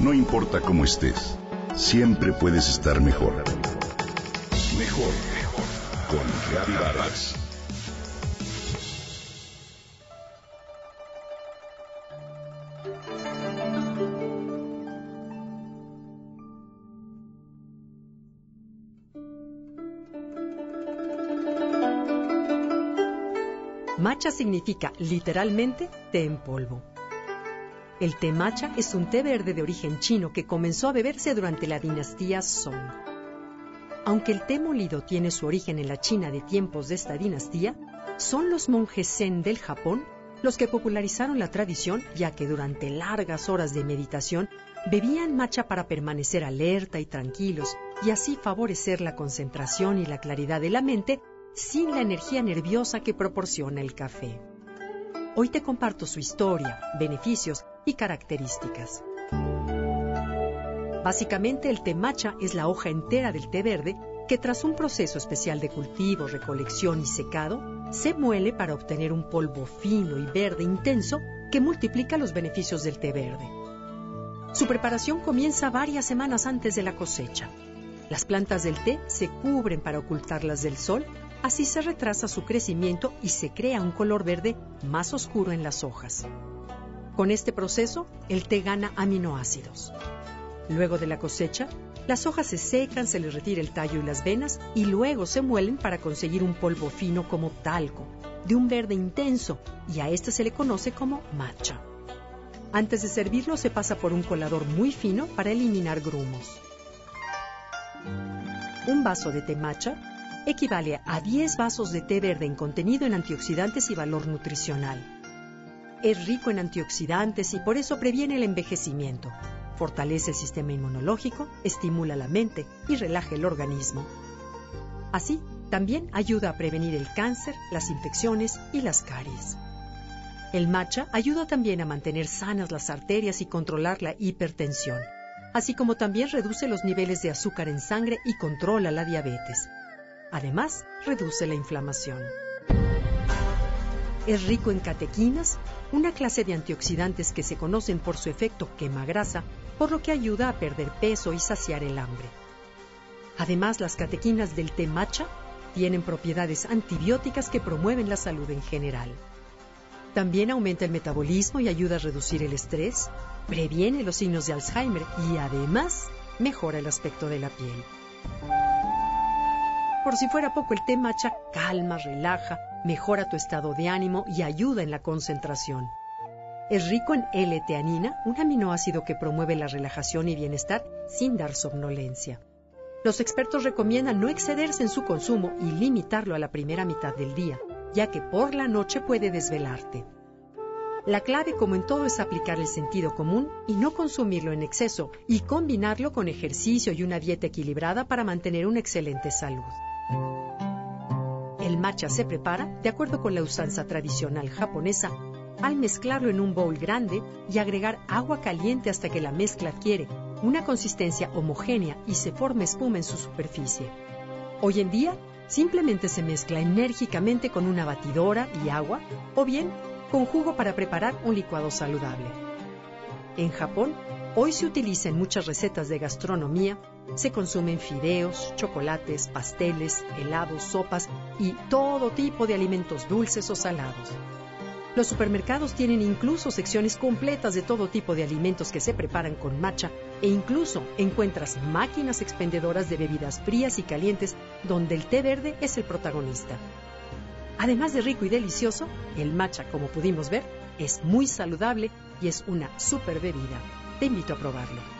No importa cómo estés, siempre puedes estar mejor. Mejor, mejor. Con Reavivadas. Matcha significa literalmente té en polvo. El té matcha es un té verde de origen chino que comenzó a beberse durante la dinastía Song. Aunque el té molido tiene su origen en la China de tiempos de esta dinastía, son los monjes zen del Japón los que popularizaron la tradición ya que durante largas horas de meditación bebían matcha para permanecer alerta y tranquilos y así favorecer la concentración y la claridad de la mente sin la energía nerviosa que proporciona el café. Hoy te comparto su historia, beneficios características. Básicamente el té matcha es la hoja entera del té verde que tras un proceso especial de cultivo, recolección y secado, se muele para obtener un polvo fino y verde intenso que multiplica los beneficios del té verde. Su preparación comienza varias semanas antes de la cosecha. Las plantas del té se cubren para ocultarlas del sol Así se retrasa su crecimiento y se crea un color verde más oscuro en las hojas. Con este proceso, el té gana aminoácidos. Luego de la cosecha, las hojas se secan, se les retira el tallo y las venas y luego se muelen para conseguir un polvo fino como talco, de un verde intenso, y a este se le conoce como matcha. Antes de servirlo se pasa por un colador muy fino para eliminar grumos. Un vaso de té matcha equivale a 10 vasos de té verde en contenido en antioxidantes y valor nutricional. Es rico en antioxidantes y por eso previene el envejecimiento, fortalece el sistema inmunológico, estimula la mente y relaja el organismo. Así, también ayuda a prevenir el cáncer, las infecciones y las caries. El matcha ayuda también a mantener sanas las arterias y controlar la hipertensión, así como también reduce los niveles de azúcar en sangre y controla la diabetes. Además, reduce la inflamación. Es rico en catequinas, una clase de antioxidantes que se conocen por su efecto quema grasa, por lo que ayuda a perder peso y saciar el hambre. Además, las catequinas del té matcha tienen propiedades antibióticas que promueven la salud en general. También aumenta el metabolismo y ayuda a reducir el estrés, previene los signos de Alzheimer y además mejora el aspecto de la piel. Por si fuera poco, el té matcha calma, relaja, mejora tu estado de ánimo y ayuda en la concentración. Es rico en L-teanina, un aminoácido que promueve la relajación y bienestar sin dar somnolencia. Los expertos recomiendan no excederse en su consumo y limitarlo a la primera mitad del día, ya que por la noche puede desvelarte. La clave, como en todo, es aplicar el sentido común y no consumirlo en exceso, y combinarlo con ejercicio y una dieta equilibrada para mantener una excelente salud. El matcha se prepara de acuerdo con la usanza tradicional japonesa al mezclarlo en un bowl grande y agregar agua caliente hasta que la mezcla adquiere una consistencia homogénea y se forma espuma en su superficie. Hoy en día, simplemente se mezcla enérgicamente con una batidora y agua o bien con jugo para preparar un licuado saludable. En Japón, hoy se utiliza en muchas recetas de gastronomía se consumen fideos, chocolates, pasteles, helados, sopas y todo tipo de alimentos dulces o salados. Los supermercados tienen incluso secciones completas de todo tipo de alimentos que se preparan con matcha e incluso encuentras máquinas expendedoras de bebidas frías y calientes donde el té verde es el protagonista. Además de rico y delicioso, el matcha, como pudimos ver, es muy saludable y es una super bebida. Te invito a probarlo.